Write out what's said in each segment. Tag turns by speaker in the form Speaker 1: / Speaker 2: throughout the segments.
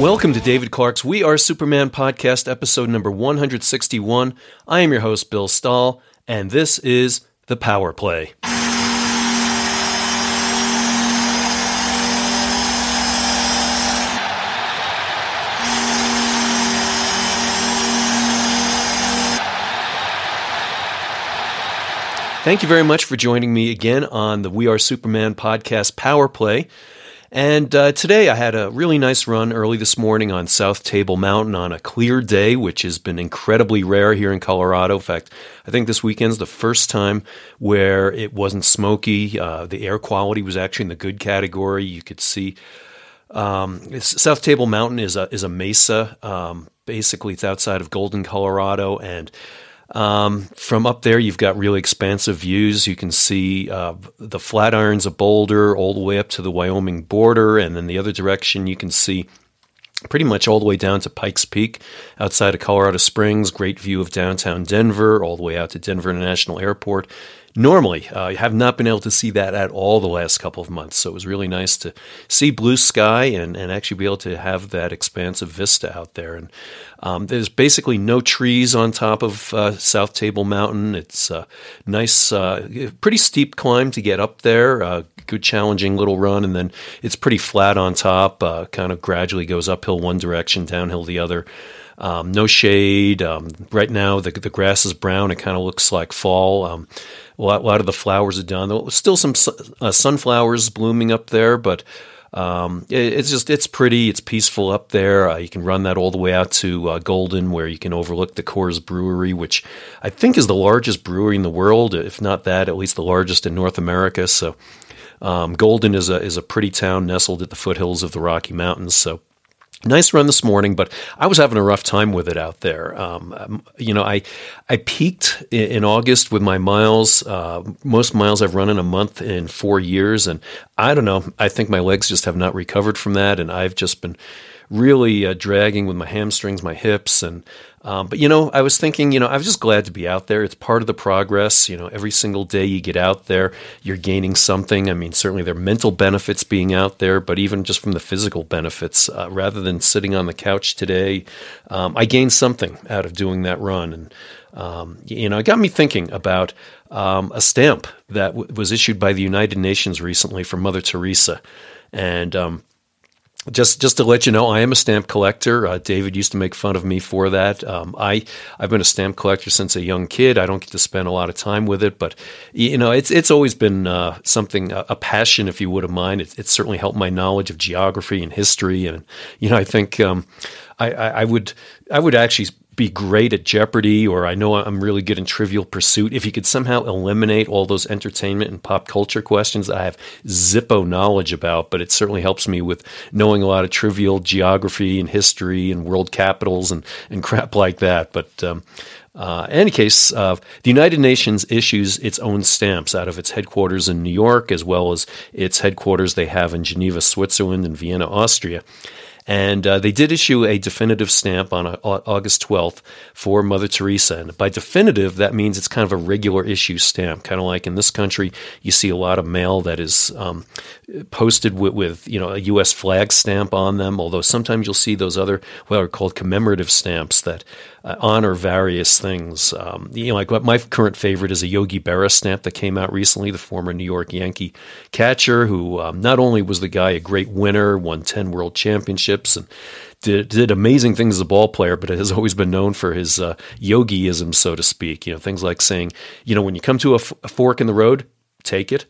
Speaker 1: Welcome to David Clark's We Are Superman podcast, episode number 161. I am your host, Bill Stahl, and this is The Power Play. Thank you very much for joining me again on the We Are Superman podcast Power Play. And uh, today I had a really nice run early this morning on South Table Mountain on a clear day, which has been incredibly rare here in Colorado. In fact, I think this weekend's the first time where it wasn't smoky. Uh, the air quality was actually in the good category. You could see um, South Table Mountain is a is a mesa. Um, basically, it's outside of Golden, Colorado, and um, from up there, you've got really expansive views. You can see uh, the Flatirons of Boulder all the way up to the Wyoming border, and then the other direction you can see pretty much all the way down to Pikes Peak outside of Colorado Springs. Great view of downtown Denver, all the way out to Denver International Airport normally. Uh, I have not been able to see that at all the last couple of months. So it was really nice to see blue sky and, and actually be able to have that expansive vista out there. And um, there's basically no trees on top of uh, South Table Mountain. It's a nice, uh, pretty steep climb to get up there. Uh, good, challenging little run. And then it's pretty flat on top, uh, kind of gradually goes uphill one direction, downhill the other. Um, no shade. Um, right now, the, the grass is brown. It kind of looks like fall. Um, a lot, a lot, of the flowers are done. There's still some uh, sunflowers blooming up there, but um, it, it's just it's pretty. It's peaceful up there. Uh, you can run that all the way out to uh, Golden, where you can overlook the Coors Brewery, which I think is the largest brewery in the world, if not that, at least the largest in North America. So. Um, Golden is a is a pretty town nestled at the foothills of the Rocky Mountains, so Nice run this morning, but I was having a rough time with it out there. Um, um you know, I I peaked in, August with my miles. Uh, most miles I've run in a month in four years, and I don't know. I think my legs just have not recovered from that, and I've just been really uh, dragging with my hamstrings, my hips, and um, but you know, I was thinking, you know, I was just glad to be out there. It's part of the progress. You know, every single day you get out there, you're gaining something. I mean, certainly there are mental benefits being out there, but even just from the physical benefits, uh, rather than sitting on the couch today, um, I gained something out of doing that run, and um, you know, it got me thinking about um, a stamp that w- was issued by the United Nations recently for Mother Teresa, and um, just just to let you know, I am a stamp collector. Uh, David used to make fun of me for that. Um, I I've been a stamp collector since a young kid. I don't get to spend a lot of time with it, but you know, it's it's always been uh, something a passion, if you would, of mine. It, it's certainly helped my knowledge of geography and history, and you know, I think um, I, I, I would I would actually be great at Jeopardy, or I know I'm really good in Trivial Pursuit. If you could somehow eliminate all those entertainment and pop culture questions that I have zippo knowledge about, but it certainly helps me with knowing a lot of trivial geography and history and world capitals and, and crap like that. But um, uh, in any case, uh, the United Nations issues its own stamps out of its headquarters in New York, as well as its headquarters they have in Geneva, Switzerland, and Vienna, Austria. And uh, they did issue a definitive stamp on uh, August 12th for Mother Teresa. And by definitive, that means it's kind of a regular issue stamp, kind of like in this country, you see a lot of mail that is um, posted with, with, you know a U.S. flag stamp on them. Although sometimes you'll see those other what are called commemorative stamps that uh, honor various things. Um, you know, like my current favorite is a Yogi Berra stamp that came out recently, the former New York Yankee catcher, who um, not only was the guy a great winner, won 10 world championships, and did, did amazing things as a ball player, but has always been known for his uh, yogiism, so to speak. You know, things like saying, you know, when you come to a, f- a fork in the road, take it.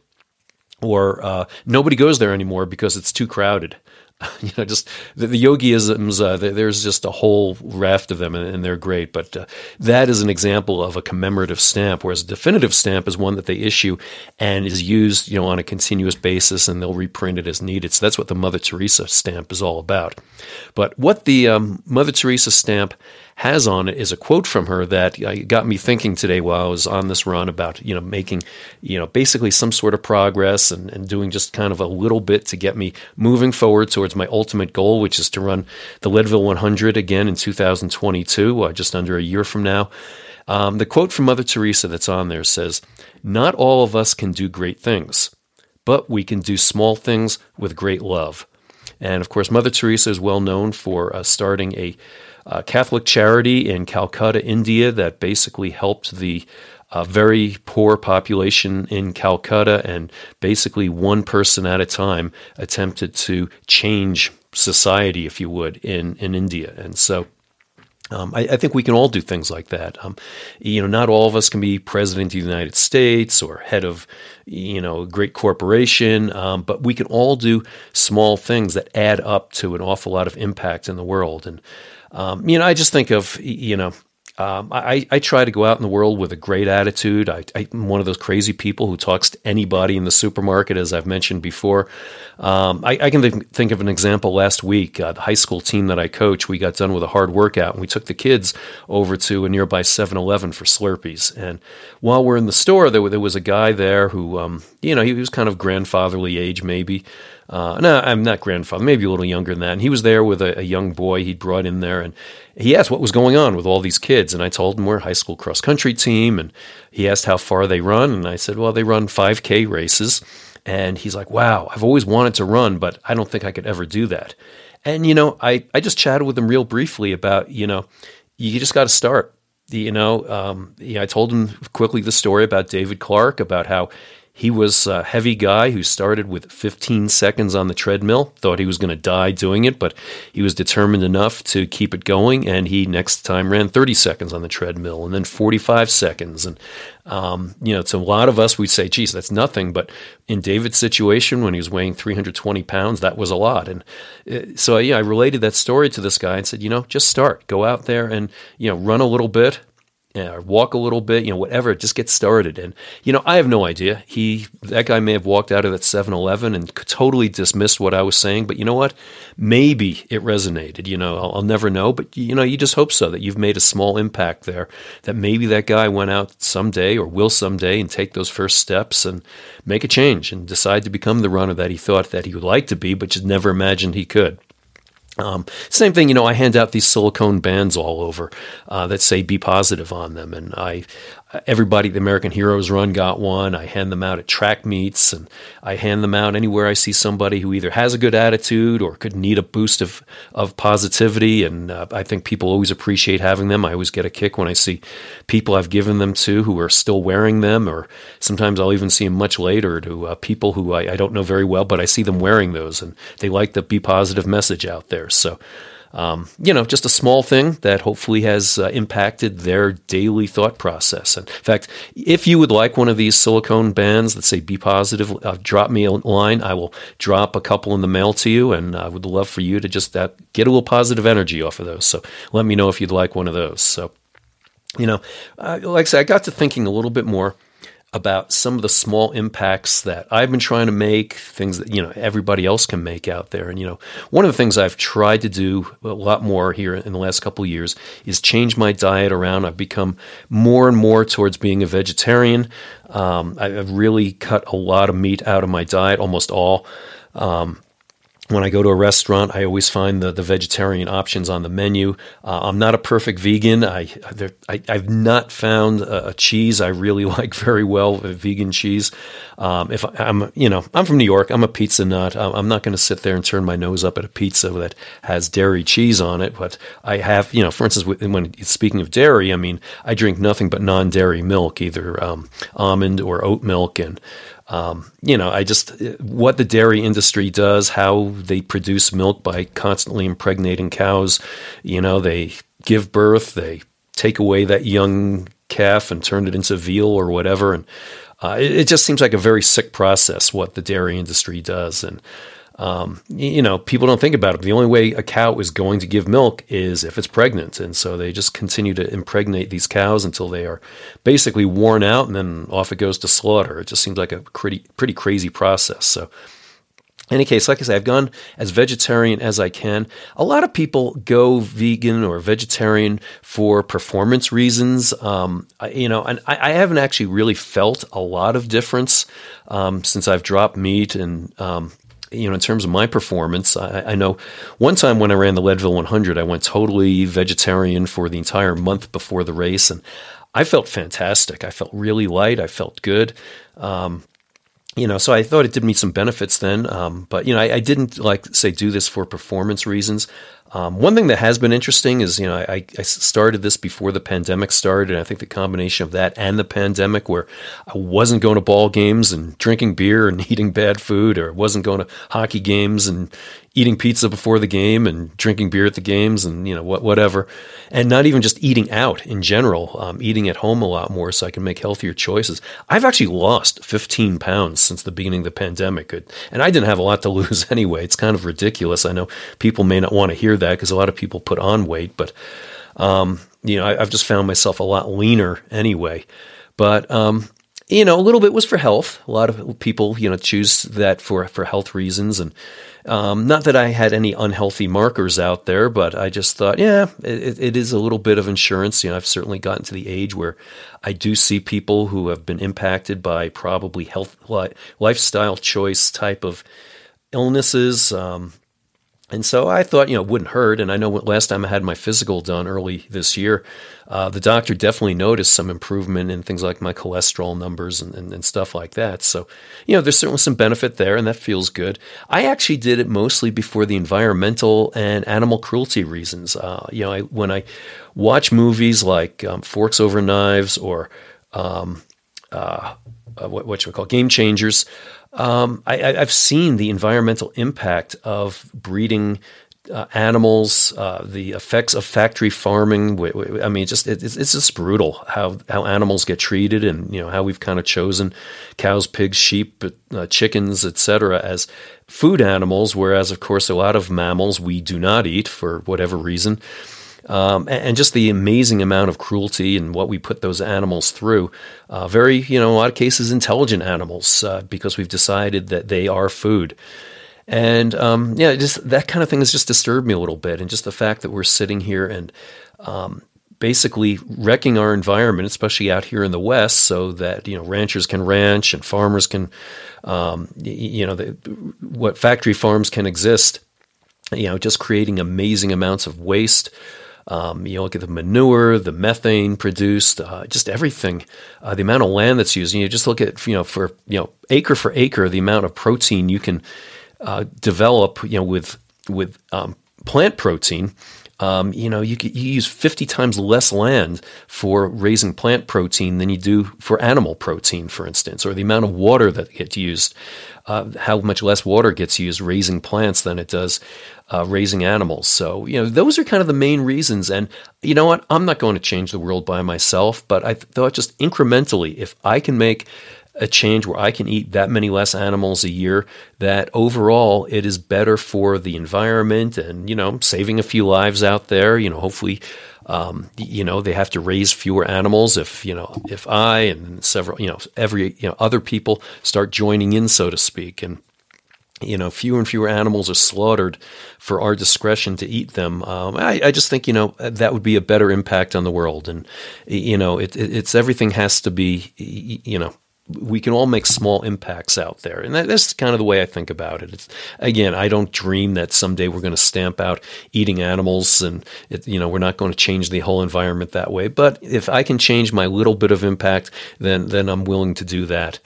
Speaker 1: Or uh, nobody goes there anymore because it's too crowded. you know, just the, the yogiisms. Uh, there's just a whole raft of them, and, and they're great. But uh, that is an example of a commemorative stamp, whereas a definitive stamp is one that they issue and is used, you know, on a continuous basis, and they'll reprint it as needed. So that's what the Mother Teresa stamp is all about. But what the um, Mother Teresa stamp has on it is a quote from her that uh, got me thinking today while I was on this run about you know making you know basically some sort of progress and, and doing just kind of a little bit to get me moving forward towards my ultimate goal, which is to run the Leadville 100 again in 2022, uh, just under a year from now. Um, the quote from Mother Teresa that's on there says, "Not all of us can do great things, but we can do small things with great love." And of course, Mother Teresa is well known for uh, starting a uh, Catholic charity in Calcutta, India, that basically helped the uh, very poor population in Calcutta, and basically one person at a time attempted to change society, if you would, in, in India. And so um, I, I, think we can all do things like that. Um, you know, not all of us can be president of the United States or head of, you know, a great corporation, um, but we can all do small things that add up to an awful lot of impact in the world. And um, you know, I just think of you know um, I, I, try to go out in the world with a great attitude. I, am one of those crazy people who talks to anybody in the supermarket, as I've mentioned before. Um, I, I, can th- think of an example last week. Uh, the high school team that I coach, we got done with a hard workout, and we took the kids over to a nearby 7 Eleven for Slurpees. And while we're in the store, there, there was a guy there who, um, you know, he was kind of grandfatherly age, maybe. Uh, no, I'm not grandfather, maybe a little younger than that. And he was there with a, a, young boy he'd brought in there, and he asked what was going on with all these kids. And I told him we're a high school cross country team, and he asked how far they run, and I said, well, they run 5K races. And he's like, wow, I've always wanted to run, but I don't think I could ever do that. And you know, I I just chatted with him real briefly about you know, you just got to start. You know, um, I told him quickly the story about David Clark, about how he was a heavy guy who started with 15 seconds on the treadmill, thought he was going to die doing it, but he was determined enough to keep it going. And he next time ran 30 seconds on the treadmill and then 45 seconds. And, um, you know, to a lot of us, we'd say, geez, that's nothing. But in David's situation, when he was weighing 320 pounds, that was a lot. And uh, so, yeah, I related that story to this guy and said, you know, just start, go out there and, you know, run a little bit, Uh, or walk a little bit, you know, whatever, just get started. And, you know, I have no idea. He, that guy may have walked out of that 7 Eleven and totally dismissed what I was saying. But you know what? Maybe it resonated. You know, I'll, I'll, never know. But, you know, you just hope so that you've made a small impact there. That maybe that guy went out someday or will someday and take those first steps and make a change and decide to become the runner that he thought that he would like to be, but just never imagined he could. Um, same thing, you know, I hand out these silicone bands all over uh, that say "Be positive" on them, and I everybody the American Heroes Run got one. I hand them out at track meets, and I hand them out anywhere I see somebody who either has a good attitude or could need a boost of of positivity. And uh, I think people always appreciate having them. I always get a kick when I see people I've given them to who are still wearing them, or sometimes I'll even see them much later to uh, people who I, I don't know very well, but I see them wearing those, and they like the "Be positive" message out there. So. Um, you know, just a small thing that hopefully has uh, impacted their daily thought process. And in fact, if you would like one of these silicone bands that say "Be Positive," uh, drop me a line. I will drop a couple in the mail to you, and I would love for you to just uh, get a little positive energy off of those. So let me know if you'd like one of those. So, you know, uh, like I said, I got to thinking a little bit more about some of the small impacts that I've been trying to make, things that you know everybody else can make out there. And you know, one of the things I've tried to do a lot more here in the last couple years is change my diet around. I've become more and more towards being a vegetarian. Um, I've really cut a lot of meat out of my diet, almost all. Um, when I go to a restaurant, I always find the, the vegetarian options on the menu. Uh, I'm not a perfect vegan. I, I have not found a, a, cheese I really like very well, vegan cheese. Um, if I, am you know, I'm from New York. I'm a pizza nut. I'm not going to sit there and turn my nose up at a pizza that has dairy cheese on it. But I have, you know, for instance, when speaking of dairy, I mean, I drink nothing but non-dairy milk, either um, almond or oat milk, and um, you know, I just what the dairy industry does, how they produce milk by constantly impregnating cows. You know, they give birth, they take away that young calf and turn it into veal or whatever, and uh, it, it, just seems like a very sick process what the dairy industry does, and um, you know, people don't think about it. The only way a cow is going to give milk is if it's pregnant. And so they just continue to impregnate these cows until they are basically worn out and then off it goes to slaughter. It just seems like a pretty, pretty crazy process. So, in any case, like I say, I've gone as vegetarian as I can. A lot of people go vegan or vegetarian for performance reasons. Um, I, you know, and I, I, haven't actually really felt a lot of difference um, since I've dropped meat and um, you know, in terms of my performance, I, I, know one time when I ran the Leadville 100, I went totally vegetarian for the entire month before the race, and I felt fantastic. I felt really light. I felt good. Um, you know, so I thought it did me some benefits then. Um, but you know, I, I, didn't like say do this for performance reasons. Um, one thing that has been interesting is, you know, I, I, started this before the pandemic started. And I think the combination of that and the pandemic, where I wasn't going to ball games and drinking beer and eating bad food, or wasn't going to hockey games and eating pizza before the game and drinking beer at the games and you know what whatever, and not even just eating out in general, um, eating at home a lot more so I can make healthier choices. I've actually lost 15 pounds since the beginning of the pandemic, and I didn't have a lot to lose anyway. It's kind of ridiculous. I know people may not want to hear that because a lot of people put on weight, but um, you know I, have just found myself a lot leaner anyway. But um, you know, a little bit was for health. A lot of people, you know, choose that for for health reasons, and um, not that I had any unhealthy markers out there, but I just thought, yeah, it, it is a little bit of insurance. You know, I've certainly gotten to the age where I do see people who have been impacted by probably health lifestyle choice type of illnesses. Um, and so I thought, you know, it wouldn't hurt. And I know last time I had my physical done early this year, uh, the doctor definitely noticed some improvement in things like my cholesterol numbers and, and, and, stuff like that. So, you know, there's certainly some benefit there, and that feels good. I actually did it mostly before the environmental and animal cruelty reasons. Uh, you know, I, when I watch movies like um, Forks Over Knives or um, uh, uh what, what we call Game Changers, um, I, have seen the environmental impact of breeding uh, animals, uh, the effects of factory farming. I mean, just it, it's, just brutal how how animals get treated, and you know how we've kind of chosen cows, pigs, sheep, uh, chickens, etc. as food animals, whereas of course a lot of mammals we do not eat for whatever reason. Um, and, and, just the amazing amount of cruelty and what we put those animals through. Uh, very, you know, in a lot of cases, intelligent animals uh, because we've decided that they are food. And um, yeah, just that kind of thing has just disturbed me a little bit. And just the fact that we're sitting here and um, basically wrecking our environment, especially out here in the West, so that you know ranchers can ranch and farmers can, um, you know, the, what factory farms can exist. You know, just creating amazing amounts of waste. Um, you look at the manure, the methane produced, uh, just everything, uh, the amount of land that's used. And you just look at, you know, for, you know, acre for acre, the amount of protein you can uh, develop, you know, with, with um, plant protein. Um, you know, you, you, use 50 times less land for raising plant protein than you do for animal protein, for instance, or the amount of water that gets used, uh, how much less water gets used raising plants than it does uh, raising animals. So, you know, those are kind of the main reasons. And you know what? I'm not going to change the world by myself, but I thought just incrementally, if I can make a change where I can eat that many less animals a year, that overall it is better for the environment and, you know, saving a few lives out there. You know, hopefully, um, you know, they have to raise fewer animals if, you know, if I and several, you know, every, you know, other people start joining in, so to speak. And, you know, fewer and fewer animals are slaughtered for our discretion to eat them. Um, I, I, just think, you know, that would be a better impact on the world. And, you know, it, it's everything has to be, you know, we can all make small impacts out there. And that, that's kind of the way I think about it. It's, again, I don't dream that someday we're going to stamp out eating animals and, it, you know, we're not going to change the whole environment that way. But if I can change my little bit of impact, then, then I'm willing to do that.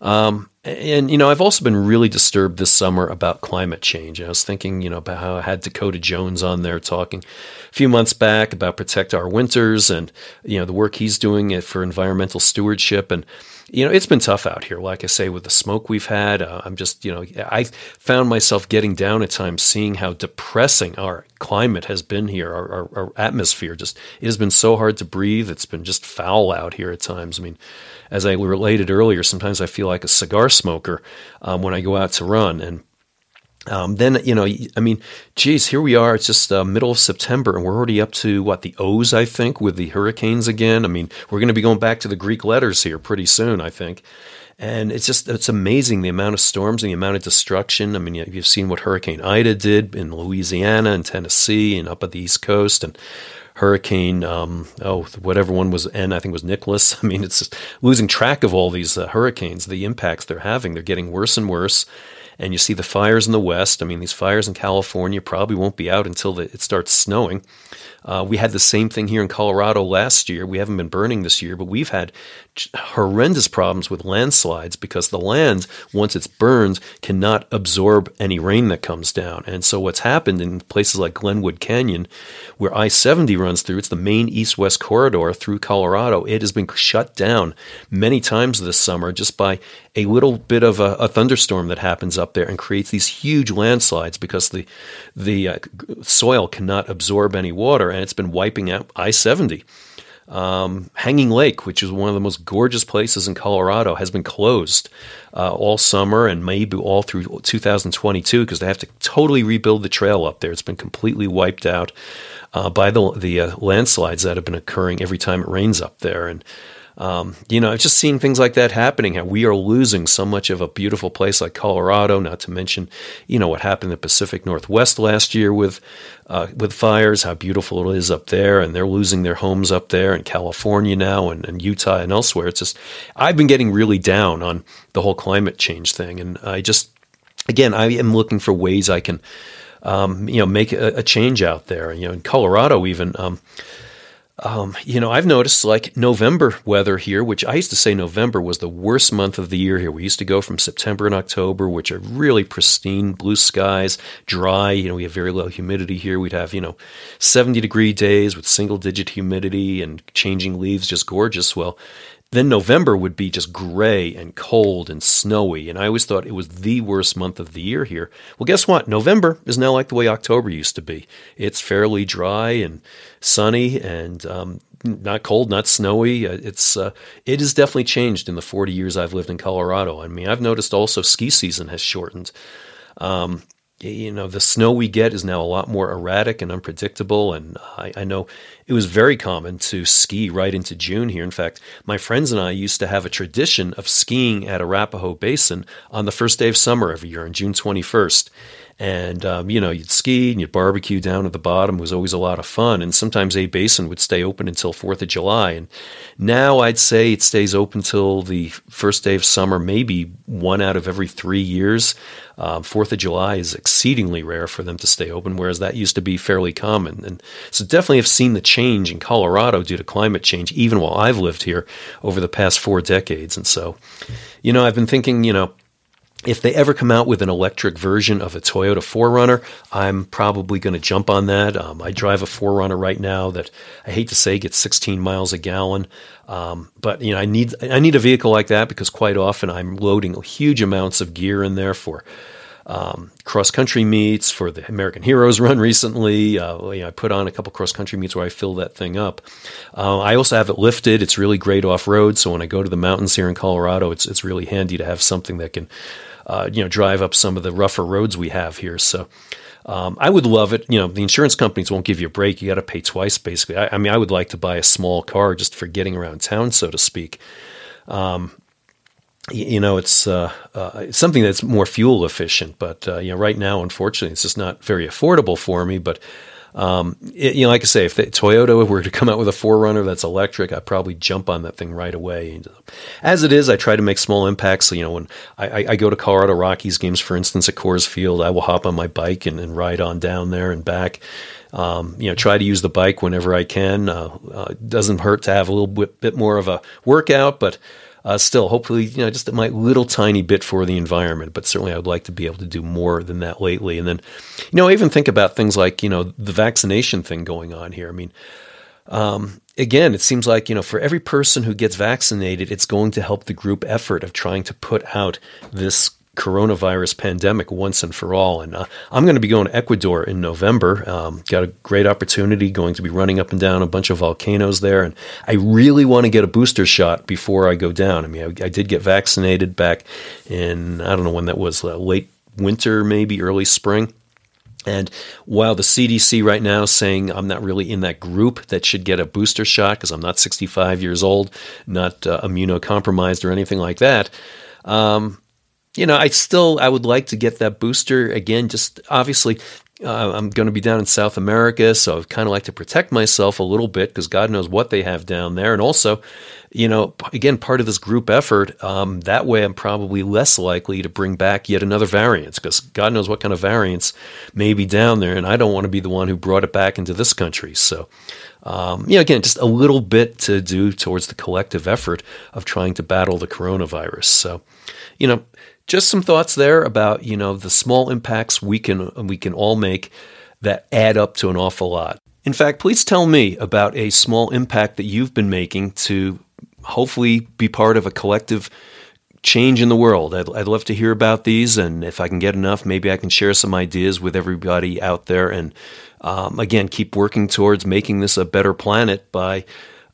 Speaker 1: Um, and you know, I've also been really disturbed this summer about climate change. I was thinking, you know, about how I had Dakota Jones on there talking a few months back about protect our winters and you know the work he's doing for environmental stewardship and you know, it's been tough out here. Like I say, with the smoke we've had, uh, I'm just, you know, I found myself getting down at times, seeing how depressing our climate has been here. Our, our, our, atmosphere just, it has been so hard to breathe. It's been just foul out here at times. I mean, as I related earlier, sometimes I feel like a cigar smoker um, when I go out to run. And um, then you know, I mean, geez, here we are. It's just uh, middle of September, and we're already up to what the O's, I think, with the hurricanes again. I mean, we're going to be going back to the Greek letters here pretty soon, I think. And it's just it's amazing the amount of storms and the amount of destruction. I mean, you've seen what Hurricane Ida did in Louisiana and Tennessee and up at the East Coast, and Hurricane, um, oh, whatever one was N, I think was Nicholas. I mean, it's losing track of all these uh, hurricanes, the impacts they're having. They're getting worse and worse and you see the fires in the west. I mean, these fires in California probably won't be out until the, it starts snowing. Uh, we had the same thing here in Colorado last year. We haven't been burning this year, but we've had horrendous problems with landslides because the land, once it's burned, cannot absorb any rain that comes down. And so, what's happened in places like Glenwood Canyon, where I 70 runs through, it's the main east west corridor through Colorado, it has been shut down many times this summer just by a little bit of a, a thunderstorm that happens up there and creates these huge landslides because the, the uh, soil cannot absorb any water and it's been wiping out I 70. Um, Hanging Lake, which is one of the most gorgeous places in Colorado, has been closed uh, all summer and maybe all through 2022 because they have to totally rebuild the trail up there. It's been completely wiped out uh, by the the uh, landslides that have been occurring every time it rains up there. And um, you know, I've just seeing things like that happening, how we are losing so much of a beautiful place like Colorado, not to mention, you know, what happened in the Pacific Northwest last year with uh, with fires, how beautiful it is up there, and they're losing their homes up there in California now and, and Utah and elsewhere. It's just, I've been getting really down on the whole climate change thing, and I just, again, I am looking for ways I can, um, you know, make a, a, change out there. You know, in Colorado, even. Um, um, you know, I've noticed like November weather here, which I used to say November was the worst month of the year here. We used to go from September and October, which are really pristine, blue skies, dry. You know, we have very low humidity here. We'd have, you know, 70 degree days with single digit humidity and changing leaves, just gorgeous. Well, then November would be just gray and cold and snowy, and I always thought it was the worst month of the year here. Well, guess what? November is now like the way October used to be. It's fairly dry and sunny and um, not cold, not snowy. Uh, it's uh, it has definitely changed in the 40 years I've lived in Colorado. I mean, I've noticed also ski season has shortened. Um, you know, the snow we get is now a lot more erratic and unpredictable. And I, I, know it was very common to ski right into June here. In fact, my friends and I used to have a tradition of skiing at Arapahoe Basin on the first day of summer every year on June 21st. And, um, you know, you'd ski and you'd barbecue down at the bottom. It was always a lot of fun. And sometimes A Basin would stay open until 4th of July. And now I'd say it stays open till the first day of summer, maybe one out of every three years. Um, Fourth of July is exceedingly rare for them to stay open, whereas that used to be fairly common. And so definitely have seen the change in Colorado due to climate change, even while I've lived here over the past four decades. And so, you know, I've been thinking, you know, if they ever come out with an electric version of a Toyota 4Runner, I'm probably going to jump on that. Um, I drive a 4Runner right now that I hate to say gets 16 miles a gallon, um, but you know I need I need a vehicle like that because quite often I'm loading huge amounts of gear in there for um, cross country meets for the American Heroes run recently. Uh, you know, I put on a couple cross country meets where I fill that thing up. Uh, I also have it lifted. It's really great off road. So when I go to the mountains here in Colorado, it's it's really handy to have something that can uh, you know, drive up some of the rougher roads we have here. So um, I would love it. You know, the insurance companies won't give you a break. You got to pay twice, basically. I, I, mean, I would like to buy a small car just for getting around town, so to speak. Um, you know, it's uh, uh, something that's more fuel efficient, but uh, you know, right now, unfortunately, it's just not very affordable for me. But um, it, you know, like I say, if the, Toyota were to come out with a 4Runner that's electric, I'd probably jump on that thing right away. As it is, I try to make small impacts. So, you know, when I, I, go to Colorado Rockies games, for instance, at Coors Field, I will hop on my bike and, and ride on down there and back. Um, you know, try to use the bike whenever I can. Uh, uh, doesn't hurt to have a little bit, bit more of a workout, but uh, still, hopefully, you know, just my little tiny bit for the environment. But certainly, I would like to be able to do more than that lately. And then, you know, I even think about things like, you know, the vaccination thing going on here. I mean, um, again, it seems like, you know, for every person who gets vaccinated, it's going to help the group effort of trying to put out this coronavirus pandemic once and for all. And uh, I'm going to be going to Ecuador in November. Um, got a great opportunity going to be running up and down a bunch of volcanoes there. And I really want to get a booster shot before I go down. I mean, I, I did get vaccinated back in, I don't know when that was, uh, late winter, maybe early spring. And while the CDC right now is saying I'm not really in that group that should get a booster shot because I'm not 65 years old, not uh, immunocompromised or anything like that, um, you know, I still I would like to get that booster again. Just obviously, uh, I'm going to be down in South America, so I kind of like to protect myself a little bit because God knows what they have down there. And also, you know, again, part of this group effort, um, that way I'm probably less likely to bring back yet another variant because God knows what kind of variants may be down there. And I don't want to be the one who brought it back into this country. So, um, you know, again, just a little bit to do towards the collective effort of trying to battle the coronavirus. So, you know, just some thoughts there about you know the small impacts we can we can all make that add up to an awful lot. In fact, please tell me about a small impact that you've been making to hopefully be part of a collective change in the world. I'd, I'd love to hear about these, and if I can get enough, maybe I can share some ideas with everybody out there. And um, again, keep working towards making this a better planet by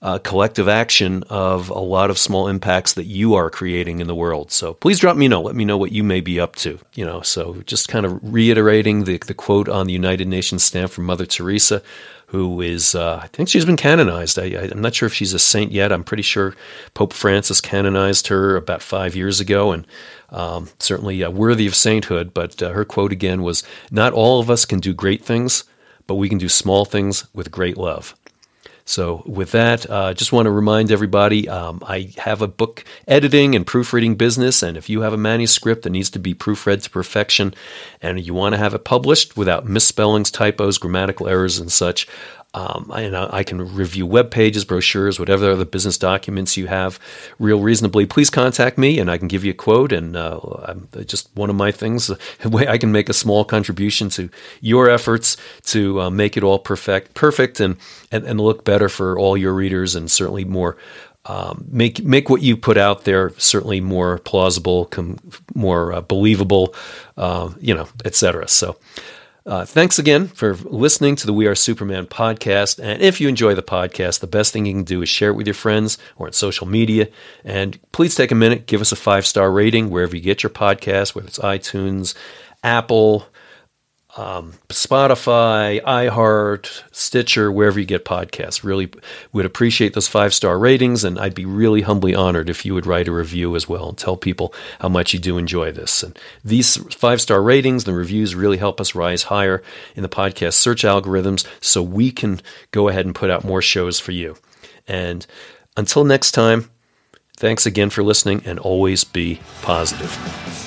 Speaker 1: uh, collective action of a lot of small impacts that you are creating in the world. So please drop me a note. Let me know what you may be up to. You know, so just kind of reiterating the, the quote on the United Nations stamp from Mother Teresa, who is, uh, I think she's been canonized. I, am not sure if she's a saint yet. I'm pretty sure Pope Francis canonized her about five years ago, and um, certainly uh, worthy of sainthood. But uh, her quote again was, "Not all of us can do great things, but we can do small things with great love." So, with that, I uh, just want to remind everybody um, I have a book editing and proofreading business. And if you have a manuscript that needs to be proofread to perfection and you want to have it published without misspellings, typos, grammatical errors, and such, um, and I can review web pages, brochures, whatever other business documents you have real reasonably. Please contact me and I can give you a quote. And uh, just one of my things, way I can make a small contribution to your efforts to uh, make it all perfect, perfect and, and, and look better for all your readers and certainly more um, make make what you put out there certainly more plausible, com- more uh, believable, uh, you know, etc. So. Uh, thanks again for listening to the We Are Superman podcast. And if you enjoy the podcast, the best thing you can do is share it with your friends or on social media. And please take a minute, give us a five star rating wherever you get your podcast, whether it's iTunes, Apple, um, Spotify, iHeart, Stitcher, wherever you get podcasts. Really would appreciate those five star ratings, and I'd be really humbly honored if you would write a review as well and tell people how much you do enjoy this. And these five star ratings and the reviews really help us rise higher in the podcast search algorithms so we can go ahead and put out more shows for you. And until next time, thanks again for listening and always be positive.